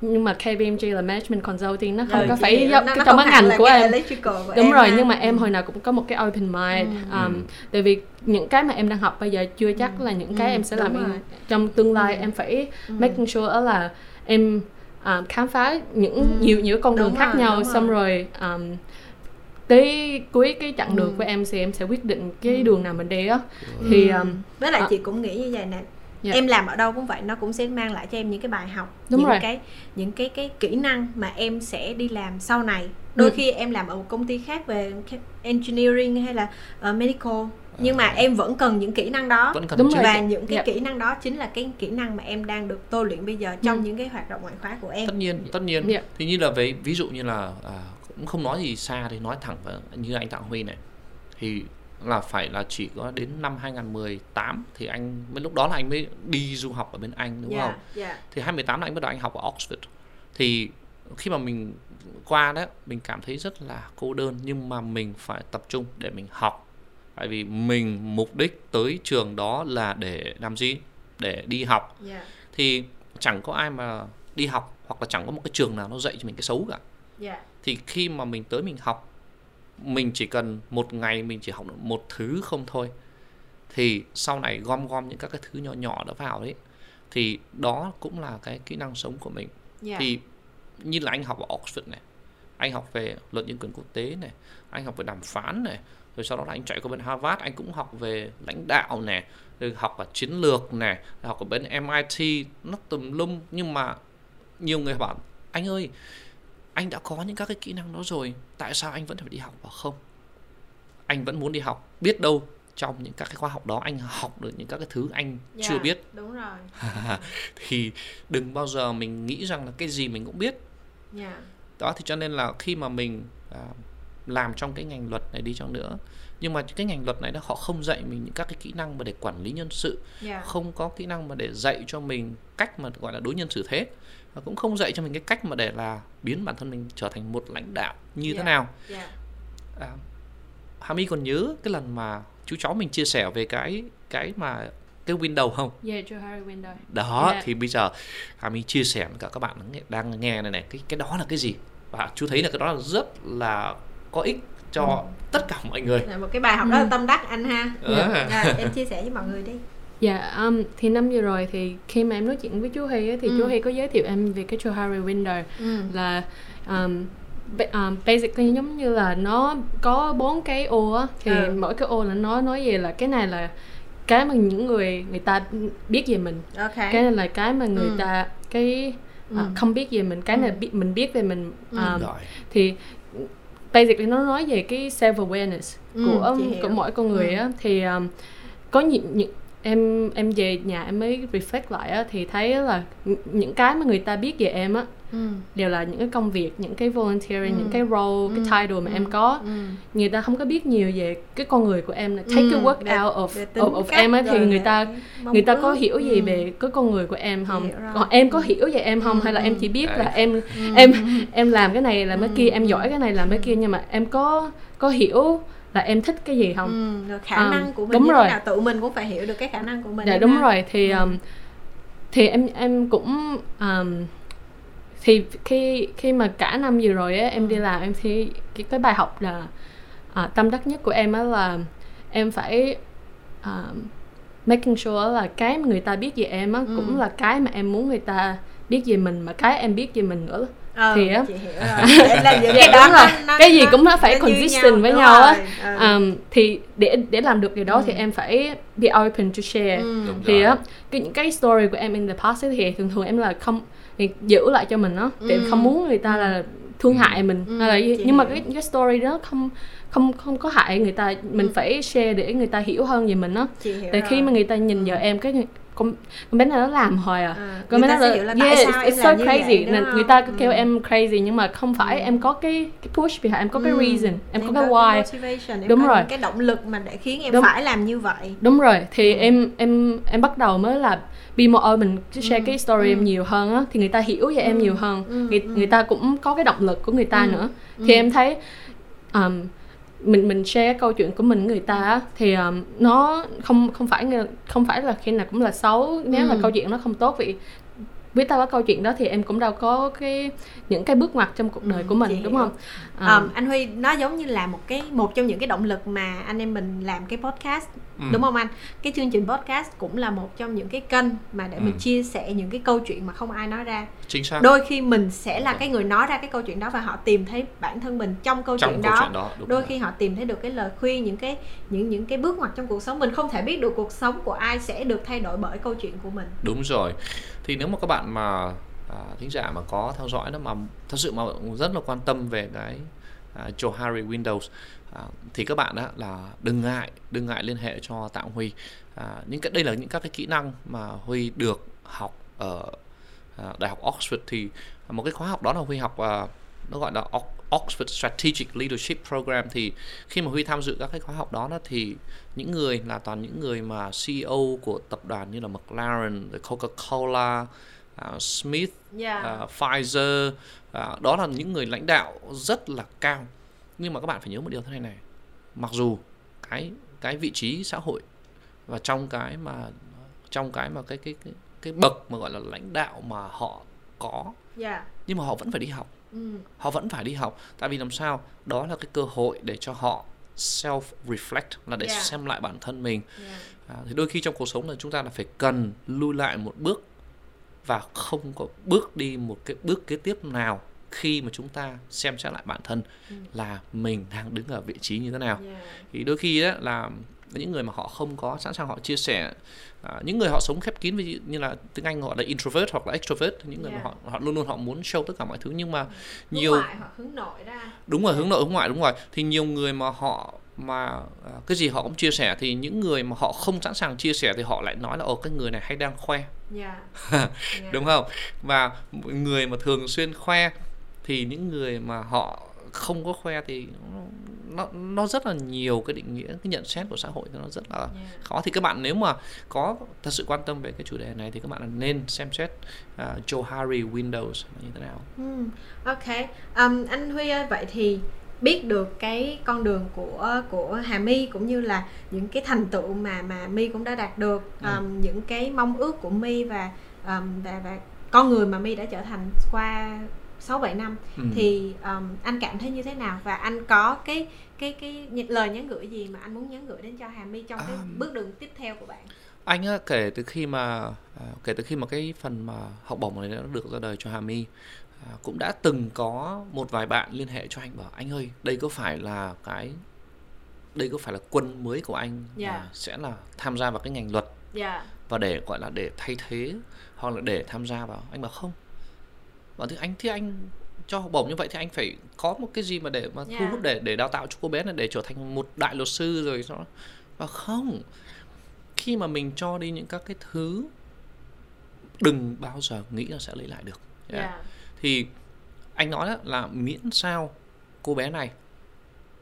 nhưng mà KPMG là management consulting nó không Rồi, có phải giống Nó- nó trong cái ngành của em của đúng em rồi ha. nhưng mà em hồi nào cũng có một cái open mind Ừ. um, tại vì những cái mà em đang học bây giờ chưa chắc là những cái Ừ, em sẽ làm rồi. trong tương lai Ừ. em phải Ừ. making sure là em um, khám phá những Ừ. nhiều nhiều con đường Đúng khác rồi, nhau xong rồi um, tới cuối cái chặng đường Ừ. của em thì em sẽ quyết định cái Ừ. đường nào mình đi á thì Ừ. um, với lại à. chị cũng nghĩ như vậy nè Dạ. em làm ở đâu cũng vậy nó cũng sẽ mang lại cho em những cái bài học Đúng những rồi. cái những cái cái kỹ năng mà em sẽ đi làm sau này đôi Ừ. khi em làm ở một công ty khác về engineering hay là uh, medical nhưng mà em vẫn cần những kỹ năng đó vẫn cần Đúng rồi. và những cái Dạ. kỹ năng đó chính là cái kỹ năng mà em đang được tôi luyện bây giờ trong Ừ. những cái hoạt động ngoại khóa của em tất nhiên tất nhiên Dạ. thì như là với ví dụ như là à, cũng không nói gì xa thì nói thẳng vào như anh Tạ Huy này thì là phải là chỉ có đến năm 2018 thì anh mới lúc đó là anh mới đi du học ở bên Anh đúng Dạ, không? dạ. Thì 2018 là anh bắt đầu anh học ở Oxford. Thì khi mà mình qua đó mình cảm thấy rất là cô đơn nhưng mà mình phải tập trung để mình học. Tại vì mình mục đích tới trường đó là để làm gì? Để đi học dạ thì chẳng có ai mà đi học hoặc là chẳng có một cái trường nào nó dạy cho mình cái xấu cả dạ thì khi mà mình tới mình học mình chỉ cần một ngày mình chỉ học được một thứ không thôi thì sau này gom gom những các cái thứ nhỏ nhỏ đó vào đấy thì đó cũng là cái kỹ năng sống của mình. Dạ. Thì như là anh học ở Oxford này anh học về luật nhân quyền quốc tế này anh học về đàm phán này rồi sau đó là anh chạy qua bên Harvard anh cũng học về lãnh đạo này rồi học ở chiến lược này học ở bên MIT nó tùm lum nhưng mà nhiều người bảo anh ơi anh đã có những các cái kỹ năng đó rồi tại sao anh vẫn phải đi học và không? Anh vẫn muốn đi học biết đâu trong những các cái khóa học đó anh học được những các cái thứ anh dạ, chưa biết. đúng rồi. Thì đừng bao giờ mình nghĩ rằng là cái gì mình cũng biết. Dạ. Đó thì cho nên là khi mà mình à, làm trong cái ngành luật này đi chăng nữa nhưng mà cái ngành luật này đó họ không dạy mình những các cái kỹ năng mà để quản lý nhân sự dạ. không có kỹ năng mà để dạy cho mình cách mà gọi là đối nhân xử thế và cũng không dạy cho mình cái cách mà để là biến bản thân mình trở thành một lãnh đạo như Dạ. thế nào. dạ. À, Hà My còn nhớ cái lần mà chú cháu mình chia sẻ về cái cái mà cái window không? Yeah Joe Harry Window. Đó Dạ. thì bây giờ Hà My chia sẻ với cả các bạn đang nghe này này cái cái đó là cái gì? Và chú thấy là cái đó là rất là có ích cho Ừ. tất cả mọi người. Là một cái bài học rất là tâm đắc anh ha. Dạ. dạ, em chia sẻ với mọi người đi Dạ, um, thì năm vừa rồi thì khi mà em nói chuyện với chú Hy á, thì Ừ. chú Hy có giới thiệu em về cái Joe Harry Window ừ. là um, um, basically giống như là nó có bốn cái ô á thì Ừ. mỗi cái ô là nó nói về là cái này là cái mà những người người ta biết về mình ok cái này là cái mà người Ừ. ta cái Ừ. à, không biết về mình cái này Ừ. biết mình biết về mình Ừ. um, rồi thì basically nó nói về cái self awareness Ừ, của hiểu. của mỗi con người Ừ. á thì um, có những những em em về nhà em mới reflect lại á thì thấy là những- cái mà người ta biết về em á ừ. đều là những cái công việc những cái volunteering Ừ. những cái role Ừ. cái title mà Ừ. em có ừ. người ta không có biết nhiều về cái con người của em là take Ừ, cái work về- out of of, of em á thì người ta người ta có hiểu gì Ừ. về cái con người của em không còn em có hiểu về em không Ừ, hay là em ừ. chỉ biết là em Ừ. em em làm cái này làm cái Ừ, kia em ừ. giỏi cái này làm cái kia nhưng mà em có có hiểu là em thích cái gì không Ừ, khả À, năng của mình đúng như rồi. thế nào tự mình cũng phải hiểu được cái khả năng của mình dạ đúng ha. rồi thì Ừ. um, thì em em cũng um, thì khi khi mà cả năm vừa rồi á em đi Ừ. làm em thì cái, cái bài học là à, tâm đắc nhất của em á là em phải um, making sure là cái mà người ta biết về em á Ừ. cũng là cái mà em muốn người ta biết về mình mà cái em biết về mình nữa Ờ, thì á là những Dạ, cái đó đúng rồi. nó- nó- cái gì nó- cũng nó phải nó consistent với nhau á. Ừ. um, thì để để làm được điều đó thì Ừ. em phải be open to share Ừ. Thì á cái những cái story của em in the past ấy thì thường thường em là không thì giữ lại cho mình á để Ừ. không muốn người ta là thương hại mình Ừ, hay là gì. nhưng mà cái cái story đó không không không có hại người ta mình Ừ. phải share để người ta hiểu hơn về mình hiểu tại khi mà người ta nhìn Ừ. vào em cái con con bé này nó làm hoài à À, con bé nó là là yeah, sao em it's so crazy nên người ta cứ kêu Ừ. em crazy nhưng mà không phải Ừ. em có cái cái push behind em có cái Ừ. reason em có cái why motivation, em Đúng có rồi. cái động lực mà để khiến em Đúng. phải làm như vậy đúng rồi thì Ừ. em em em bắt đầu mới là be more open share Ừ. cái story Ừ. em nhiều hơn á thì người ta hiểu về em Ừ. nhiều hơn Ừ. người, Ừ. người ta cũng có cái động lực của người ta Ừ. nữa Ừ. thì em thấy um, mình mình share câu chuyện của mình người ta thì um, nó không không phải không phải là khi nào cũng là xấu nếu là Ừ. câu chuyện nó không tốt vì biết tao có câu chuyện đó thì em cũng đâu có cái những cái bước ngoặt trong cuộc đời Ừ, của mình đúng hiểu. không? À, Um, anh Huy nó giống như là một cái một trong những cái động lực mà anh em mình làm cái podcast Ừ. đúng không anh? Cái chương trình podcast cũng là một trong những cái kênh mà để mình Ừ. chia sẻ những cái câu chuyện mà không ai nói ra. Chính xác. Đôi khi mình sẽ là cái người nói ra cái câu chuyện đó và họ tìm thấy bản thân mình trong câu trong chuyện câu đó. chuyện đó đôi rồi. khi họ tìm thấy được cái lời khuyên những cái những những cái bước ngoặt trong cuộc sống. Mình không thể biết được cuộc sống của ai sẽ được thay đổi bởi câu chuyện của mình. Đúng rồi thì nếu mà các bạn mà à, thính giả mà có theo dõi đó mà thật sự mà rất là quan tâm về cái à, Johari Windows à, thì các bạn á là đừng ngại đừng ngại liên hệ cho Tạ Huy. À, những cái đây là những các cái kỹ năng mà Huy được học ở à, đại học Oxford. Thì một cái khóa học đó là Huy học à, nó gọi là Oxford Strategic Leadership Program thì khi mà Huy tham dự các cái khóa học đó, đó thì những người là toàn những người mà CEO của tập đoàn như là McLaren, Coca-Cola, à, Smith, yeah. à, Pfizer, à, đó là những người lãnh đạo rất là cao. Nhưng mà các bạn phải nhớ một điều thế này này, mặc dù cái cái vị trí xã hội và trong cái mà trong cái mà cái cái cái cái bậc mà gọi là lãnh đạo mà họ có yeah. nhưng mà họ vẫn phải đi học Ừ. họ vẫn phải đi học tại vì làm sao đó là cái cơ hội để cho họ self reflect là để Yeah. xem lại bản thân mình Yeah. à, thì đôi khi trong cuộc sống là chúng ta là phải cần lui lại một bước và không có bước đi một cái bước kế tiếp nào khi mà chúng ta xem xét lại bản thân Ừ. là mình đang đứng ở vị trí như thế nào Yeah. thì đôi khi đó là những người mà họ không có sẵn sàng họ chia sẻ à, những người họ sống khép kín ví dụ như là tiếng Anh gọi là introvert hoặc là extrovert những người Yeah. mà họ họ luôn luôn họ muốn show tất cả mọi thứ nhưng mà Hướng nhiều ngoại hoặc hướng nội ra đúng rồi hướng nội hướng ngoại đúng rồi thì nhiều người mà họ mà à, cái gì họ cũng chia sẻ thì những người mà họ không sẵn sàng chia sẻ thì họ lại nói là ồ cái người này hay đang khoe yeah. yeah. đúng không và người mà thường xuyên khoe thì những người mà họ không có khoe thì nó nó, rất là nhiều cái định nghĩa cái nhận xét của xã hội nó rất là Yeah. khó thì các bạn nếu mà có thật sự quan tâm về cái chủ đề này thì các bạn nên xem xét uh, Johari Windows là như thế nào Ừ, ok. Um, anh Huy ơi, vậy thì biết được cái con đường của của Hà My cũng như là những cái thành tựu mà mà My cũng đã đạt được, Ừ. um, những cái mong ước của My và um, và và con người mà My đã trở thành qua 6 7 năm Ừ. thì um, anh cảm thấy như thế nào và anh có cái cái cái lời nhắn gửi gì mà anh muốn nhắn gửi đến cho Hà My trong cái Um, bước đường tiếp theo của bạn? anh á, kể từ khi mà à, kể từ khi mà cái phần mà học bổng này nó được ra đời cho Hà My à, cũng đã từng có một vài bạn liên hệ cho anh bảo anh ơi đây có phải là cái đây có phải là quân mới của anh Dạ. mà sẽ là tham gia vào cái ngành luật Dạ. và để gọi là để thay thế hoặc là để tham gia vào anh bảo không bảo thì anh thì anh cho học bổng như vậy thì anh phải có một cái gì mà để mà thu Yeah. hút để để đào tạo cho cô bé này để trở thành một đại luật sư rồi nó và không khi mà mình cho đi những các cái thứ đừng bao giờ nghĩ là sẽ lấy lại được Yeah. Dạ. thì anh nói đó là miễn sao cô bé này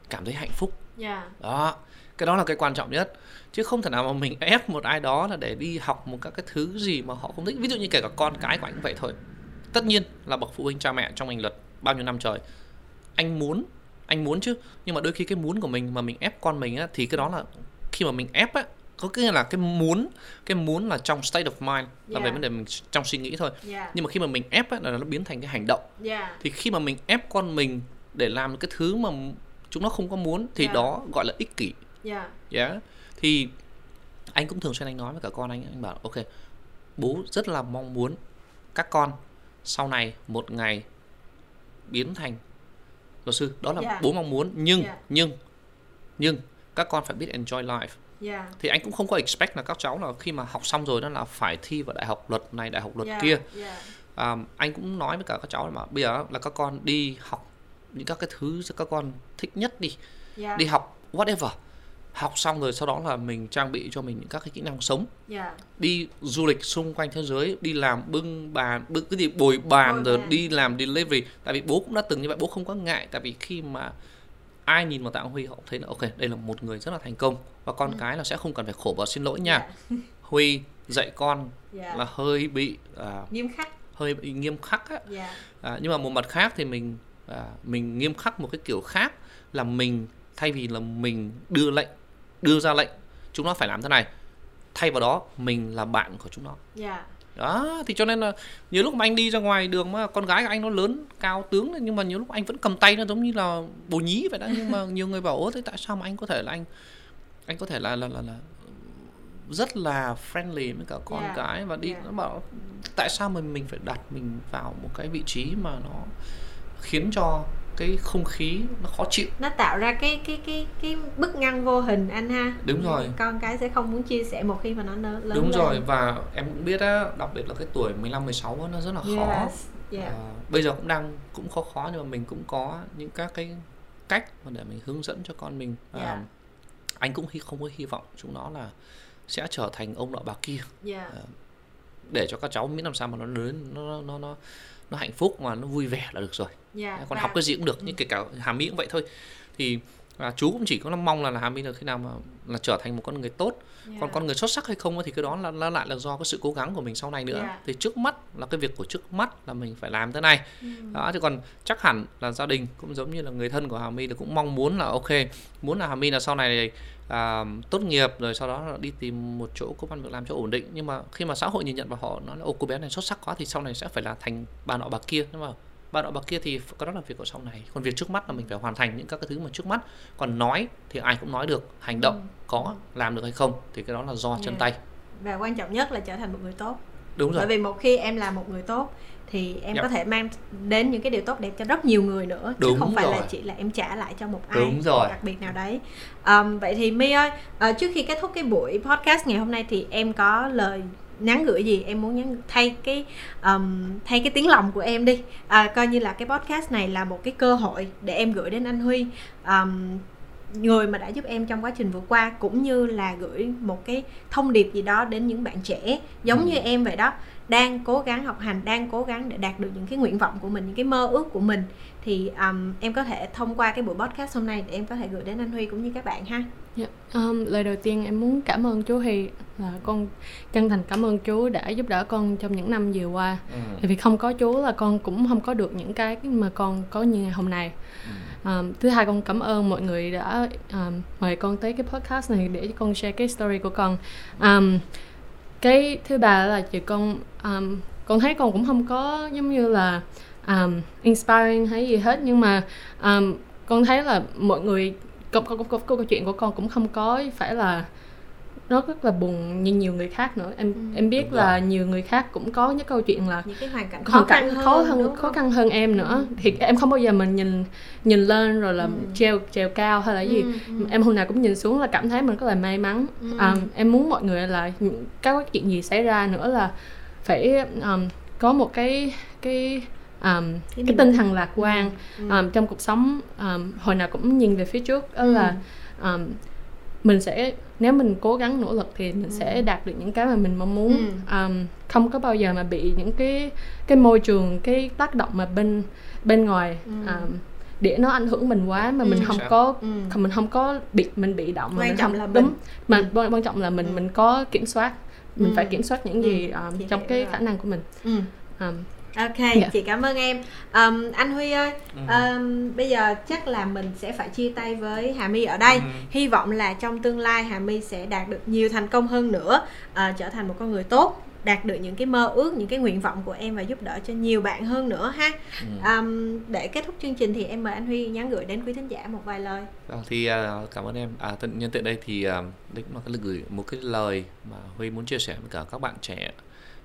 cảm thấy hạnh phúc Dạ. đó cái đó là cái quan trọng nhất chứ không thể nào mà mình ép một ai đó là để đi học một các cái thứ gì mà họ không thích ví dụ như kể cả con cái của anh cũng vậy thôi tất nhiên là bậc phụ huynh cha mẹ trong ngành luật bao nhiêu năm trời anh muốn anh muốn chứ nhưng mà đôi khi cái muốn của mình mà mình ép con mình á thì cái đó là khi mà mình ép á có nghĩa là cái muốn cái muốn là trong state of mind là về Yeah. vấn đề mình trong suy nghĩ thôi Dạ. nhưng mà khi mà mình ép á là nó biến thành cái hành động Dạ. thì khi mà mình ép con mình để làm cái thứ mà chúng nó không có muốn thì Yeah. đó gọi là ích kỷ Dạ. yeah. thì anh cũng thường xuyên anh nói với cả con anh anh bảo ok bố rất là mong muốn các con sau này một ngày biến thành. Luật sư đó là Yeah. bố mong muốn nhưng Yeah. nhưng nhưng các con phải biết enjoy life. Yeah thì anh cũng không có expect là các cháu là khi mà học xong rồi đó là phải thi vào đại học luật này đại học luật yeah, kia. yeah. à, anh cũng nói với cả các cháu là mà bây giờ là các con đi học những các cái thứ các con thích nhất đi. Yeah đi học whatever học xong rồi sau đó là mình trang bị cho mình những các cái kỹ năng sống. Yeah đi du lịch xung quanh thế giới đi làm bưng bàn bưng cái gì bồi bàn Bồi rồi bàn. đi làm delivery. Tại vì bố cũng đã từng như vậy bố không có ngại. Tại vì khi mà ai nhìn vào tạ huy họ thấy là ok đây là một người rất là thành công. Và con cái là sẽ không cần phải khổ và xin lỗi nha. Ừ. Yeah. huy dạy con yeah. là hơi bị à, nghiêm khắc. hơi bị nghiêm khắc á. Yeah à, nhưng mà một mặt khác thì mình à, mình nghiêm khắc một cái kiểu khác là mình thay vì là mình đưa lệnh đưa ra lệnh chúng nó phải làm thế này thay vào đó mình là bạn của chúng nó yeah đó thì cho nên là nhiều lúc mà anh đi ra ngoài đường mà con gái của anh nó lớn cao tướng nhưng mà nhiều lúc anh vẫn cầm tay nó giống như là bồ nhí vậy đó nhưng mà nhiều người bảo ố thế tại sao mà anh có thể là anh anh có thể là là là, là rất là friendly với cả con Yeah. cái và đi Yeah. nó bảo tại sao mình mình phải đặt mình vào một cái vị trí mà nó khiến cho cái không khí nó khó chịu nó tạo ra cái cái cái cái bức ngăn vô hình anh ha Đúng rồi. con cái sẽ không muốn chia sẻ một khi mà nó lớn đúng lên. rồi và em cũng biết á đặc biệt là cái tuổi 15 16 á, nó rất là khó yes. yeah. Ờ, bây giờ cũng đang cũng khó khó nhưng mà mình cũng có những các cái cách mà để mình hướng dẫn cho con mình Ờ, Yeah. anh cũng không có hy vọng chúng nó là sẽ trở thành ông nọ bà kia yeah. để cho các cháu miễn làm sao mà nó lớn nó nó nó nó hạnh phúc mà nó vui vẻ là được rồi yeah. còn Và- học cái gì cũng được nhưng kể cả Hà My cũng vậy thôi thì à, chú cũng chỉ có mong là, là Hà My là khi nào mà là trở thành một con người tốt yeah. còn con người xuất sắc hay không thì cái đó là, là lại là do cái sự cố gắng của mình sau này nữa Yeah. thì trước mắt là cái việc của trước mắt là mình phải làm thế này Ừ. đó thì còn chắc hẳn là gia đình cũng giống như là người thân của Hà My là cũng mong muốn là ok muốn là Hà My là sau này à, tốt nghiệp rồi sau đó là đi tìm một chỗ công an việc làm cho ổn định nhưng mà khi mà xã hội nhìn nhận vào họ nói là ô cô bé này xuất sắc quá thì sau này sẽ phải là thành bà nọ bà kia nhưng mà bà nọ bà kia thì cái đó là việc của sau này còn việc trước mắt là mình phải hoàn thành những các cái thứ mà trước mắt còn nói thì ai cũng nói được hành động có làm được hay không thì cái đó là do chân Ừ. Yeah. tay và quan trọng nhất là trở thành một người tốt đúng rồi bởi vì một khi em là một người tốt thì em Yep. có thể mang đến những cái điều tốt đẹp cho rất nhiều người nữa chứ Đúng không phải là chỉ là em trả lại cho một ai Đúng rồi. đặc biệt nào đấy Ờm, vậy thì My ơi ờ, trước khi kết thúc cái buổi podcast ngày hôm nay thì em có lời nhắn gửi gì em muốn nhắn thay cái ờm, thay cái tiếng lòng của em đi. À, coi như là cái podcast này là một cái cơ hội để em gửi đến anh Huy. Ờm, người mà đã giúp em trong quá trình vượt qua cũng như là gửi một cái thông điệp gì đó đến những bạn trẻ giống Ừ. như em vậy đó. Đang cố gắng học hành đang cố gắng để đạt được những cái nguyện vọng của mình những cái mơ ước của mình. Thì um, em có thể thông qua cái buổi podcast hôm nay để em có thể gửi đến anh Huy cũng như các bạn ha Dạ, um, lời đầu tiên em muốn cảm ơn chú Hy là con chân thành cảm ơn chú đã giúp đỡ con trong những năm vừa qua. ừ. Tại vì không có chú là con cũng không có được những cái mà con có như ngày hôm nay. Um, thứ hai con cảm ơn mọi người đã um, mời con tới cái podcast này để con share cái story của con. Um, cái thứ ba là chị con um, con thấy con cũng không có giống như là um, inspiring hay gì hết nhưng mà um, con thấy là mọi người câu, câu, câu, câu, câu chuyện của con cũng không có phải là nó rất là buồn như nhiều người khác nữa em Ừ. em biết Đúng là rồi. nhiều người khác cũng có những câu chuyện là những cái hoàn cảnh khó khăn hơn, khó hơn khó khăn hơn em nữa thì em không bao giờ mình nhìn nhìn lên rồi là Ừ. treo treo cao hay là gì Ừ, ừ. em hôm nào cũng nhìn xuống là cảm thấy mình rất là may mắn Ừ. à, em muốn mọi người là những- các chuyện gì xảy ra nữa là phải um, có một cái cái um, cái, tinh tin. thần lạc quan Ừ. um, trong cuộc sống um, hồi nào cũng nhìn về phía trước đó Ừ. là um, mình sẽ nếu mình cố gắng nỗ lực thì mình Ừ. sẽ đạt được những cái mà mình mong muốn Ừ. um, không có bao giờ mà bị những cái cái môi trường cái tác động mà bên bên ngoài Ừ. um, để nó ảnh hưởng mình quá mà Ừ. mình không có Ừ. không mình không có bị mình bị động mà Quan mình trọng không là mình- đúng mà Ừ. quan, quan trọng là mình Ừ. mình có kiểm soát mình Ừ. phải kiểm soát những Ừ. gì um, Chị trong cái khả năng của mình Ừ. um, Ok, Dạ. chị cảm ơn em. Ờm, anh Huy ơi, ờm, bây giờ chắc là mình sẽ phải chia tay với Hà My ở đây. Ừ. Hy vọng là trong tương lai Hà My sẽ đạt được nhiều thành công hơn nữa, ờ, trở thành một con người tốt, đạt được những cái mơ ước, những cái nguyện vọng của em và giúp đỡ cho nhiều bạn hơn nữa ha. Ừ. Ờm, để kết thúc chương trình thì em mời anh Huy nhắn gửi đến quý thính giả một vài lời. Vâng, thì à, cảm ơn em. À, tận nhân tiện đây thì à, cũng là cái gửi một cái lời mà Huy muốn chia sẻ với cả các bạn trẻ.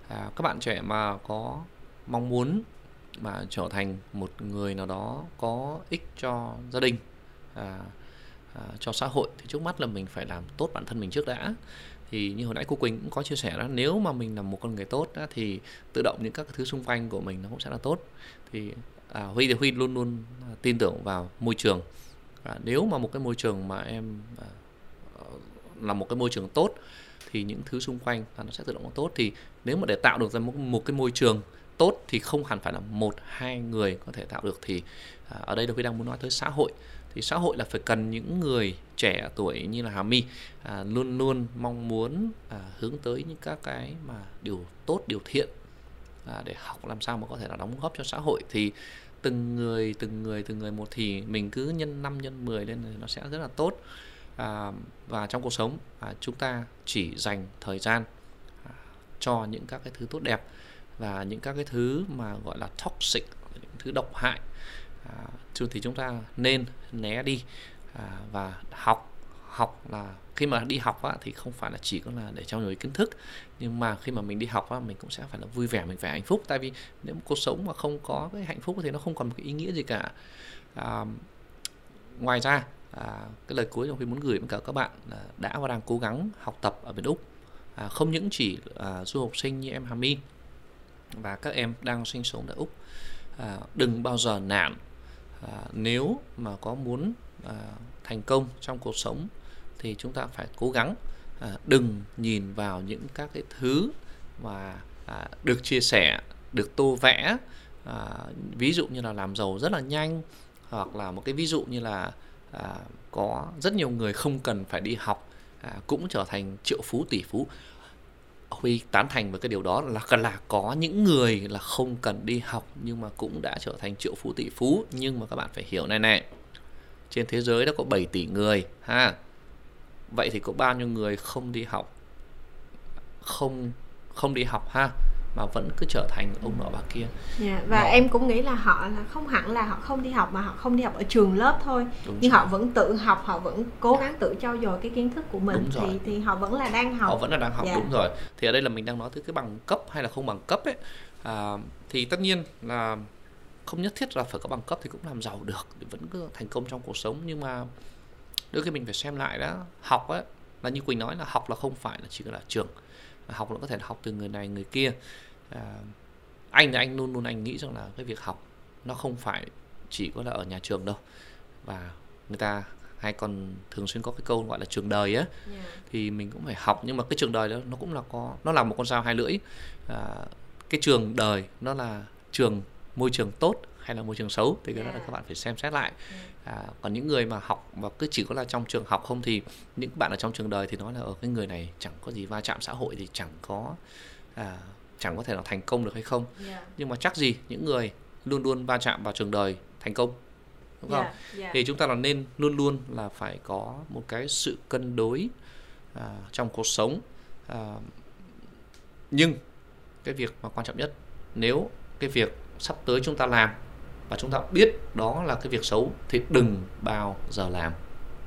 À, các bạn trẻ mà có mong muốn mà trở thành một người nào đó có ích cho gia đình à, à, cho xã hội thì trước mắt là mình phải làm tốt bản thân mình trước đã. Thì như hồi nãy cô Quỳnh cũng có chia sẻ đó nếu mà mình là một con người tốt đó, thì tự động những các thứ xung quanh của mình nó cũng sẽ là tốt. Thì à, Huy thì Huy luôn luôn à, tin tưởng vào môi trường. À, nếu mà một cái môi trường mà em à, ờ, là một cái môi trường tốt thì những thứ xung quanh nó sẽ tự động tốt. Thì nếu mà để tạo được ra một, một cái môi trường tốt thì không hẳn phải là một hai người có thể tạo được. Thì à, ở đây là Huy đang muốn nói tới xã hội. Thì xã hội là phải cần những người trẻ tuổi như là Hà My à, luôn luôn mong muốn à, hướng tới những các cái mà điều tốt điều thiện à, để học làm sao mà có thể là đóng góp cho xã hội. Thì từng người từng người từng người một thì mình cứ nhân 5 nhân 10 lên thì nó sẽ rất là tốt. À, và trong cuộc sống à, chúng ta chỉ dành thời gian à, cho những các cái thứ tốt đẹp và những các cái thứ mà gọi là toxic những thứ độc hại à, thì chúng ta nên né đi à, và học học là khi mà đi học á, thì không phải là chỉ có là để trao dồi kiến thức nhưng mà khi mà mình đi học á, mình cũng sẽ phải là vui vẻ mình phải hạnh phúc. Tại vì nếu cuộc sống mà không có cái hạnh phúc thì nó không còn một cái ý nghĩa gì cả. À, ngoài ra à, cái lời cuối mà Huy muốn gửi đến cả các bạn là đã và đang cố gắng học tập ở bên Úc. À, không những chỉ à, du học sinh như em Hà My và các em đang sinh sống tại Úc. À, đừng bao giờ nản. À, nếu mà có muốn à, thành công trong cuộc sống thì chúng ta phải cố gắng. À, đừng nhìn vào những các cái thứ mà à, được chia sẻ được tô vẽ. À, ví dụ như là làm giàu rất là nhanh hoặc là một cái ví dụ như là à, có rất nhiều người không cần phải đi học à, cũng trở thành triệu phú tỷ phú. Huy tán thành với cái điều đó là là có những người là không cần đi học nhưng mà cũng đã trở thành triệu phú tỷ phú. Nhưng mà các bạn phải hiểu này này, trên thế giới đã có 7 tỷ người, ha. Vậy thì có bao nhiêu người không đi học, không không đi học, ha? Mà vẫn cứ trở thành ông nọ bà kia yeah, dạ, và Nó... em cũng nghĩ là họ là không hẳn là họ không đi học mà họ không đi học ở trường lớp thôi Đúng nhưng rồi. họ vẫn tự học họ vẫn cố gắng tự trau dồi cái kiến thức của mình đúng rồi. thì thì họ vẫn là đang học họ vẫn là đang học yeah. Dạ. đúng rồi thì ở đây là mình đang nói tới cái bằng cấp hay là không bằng cấp ấy à, thì tất nhiên là không nhất thiết là phải có bằng cấp thì cũng làm giàu được vẫn cứ thành công trong cuộc sống nhưng mà đôi khi mình phải xem lại đó học ấy là như quỳnh nói là học là không phải là chỉ là trường học nó có thể học từ người này người kia à, anh thì anh luôn luôn anh nghĩ rằng là cái việc học nó không phải chỉ có là ở nhà trường đâu. Và người ta hay còn thường xuyên có cái câu gọi là trường đời á. Yeah. thì mình cũng phải học nhưng mà cái trường đời đó nó cũng là có nó là một con dao hai lưỡi. À, cái trường đời nó là trường môi trường tốt hay là môi trường xấu thì cái yeah. đó là các bạn phải xem xét lại. À, còn những người mà học và cứ chỉ có là trong trường học không thì những bạn ở trong trường đời thì nói là ở cái người này chẳng có gì va chạm xã hội thì chẳng có à, chẳng có thể nào thành công được hay không yeah. nhưng mà chắc gì những người luôn luôn va chạm vào trường đời thành công đúng không yeah, yeah. thì chúng ta là nên luôn luôn là phải có một cái sự cân đối à, trong cuộc sống à, nhưng cái việc mà quan trọng nhất nếu cái việc sắp tới chúng ta làm và chúng ta biết đó là cái việc xấu thì đừng bao giờ làm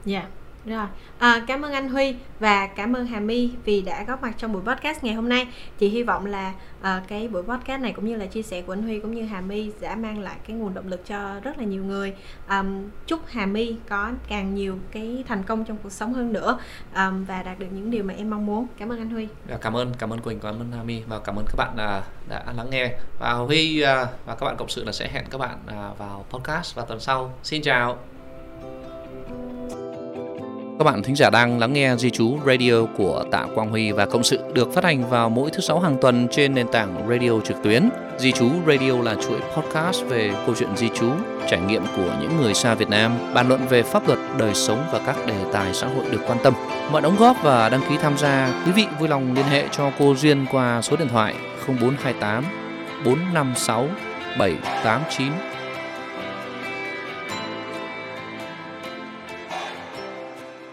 dạ yeah. Rồi, à, cảm ơn anh Huy và cảm ơn Hà My vì đã góp mặt trong buổi podcast ngày hôm nay. Chị hy vọng là à, cái buổi podcast này cũng như là chia sẻ của anh Huy cũng như Hà My đã mang lại cái nguồn động lực cho rất là nhiều người. à, chúc Hà My có càng nhiều cái thành công trong cuộc sống hơn nữa à, và đạt được những điều mà em mong muốn. Cảm ơn anh Huy. Dạ, cảm ơn, cảm ơn Quỳnh, cảm ơn Hà My và cảm ơn các bạn đã, đã lắng nghe. Và Huy à, và các bạn cộng sự là sẽ hẹn các bạn à, vào podcast vào tuần sau. Xin chào. Các bạn thính giả đang lắng nghe Di Chú Radio của Tạ Quang Huy và Cộng sự được phát hành vào mỗi thứ sáu hàng tuần trên nền tảng radio trực tuyến. Di Chú Radio là chuỗi podcast về câu chuyện di chú, trải nghiệm của những người xa Việt Nam, bàn luận về pháp luật, đời sống và các đề tài xã hội được quan tâm. Mọi đóng góp và đăng ký tham gia, quý vị vui lòng liên hệ cho cô Duyên qua số điện thoại 0428 456 789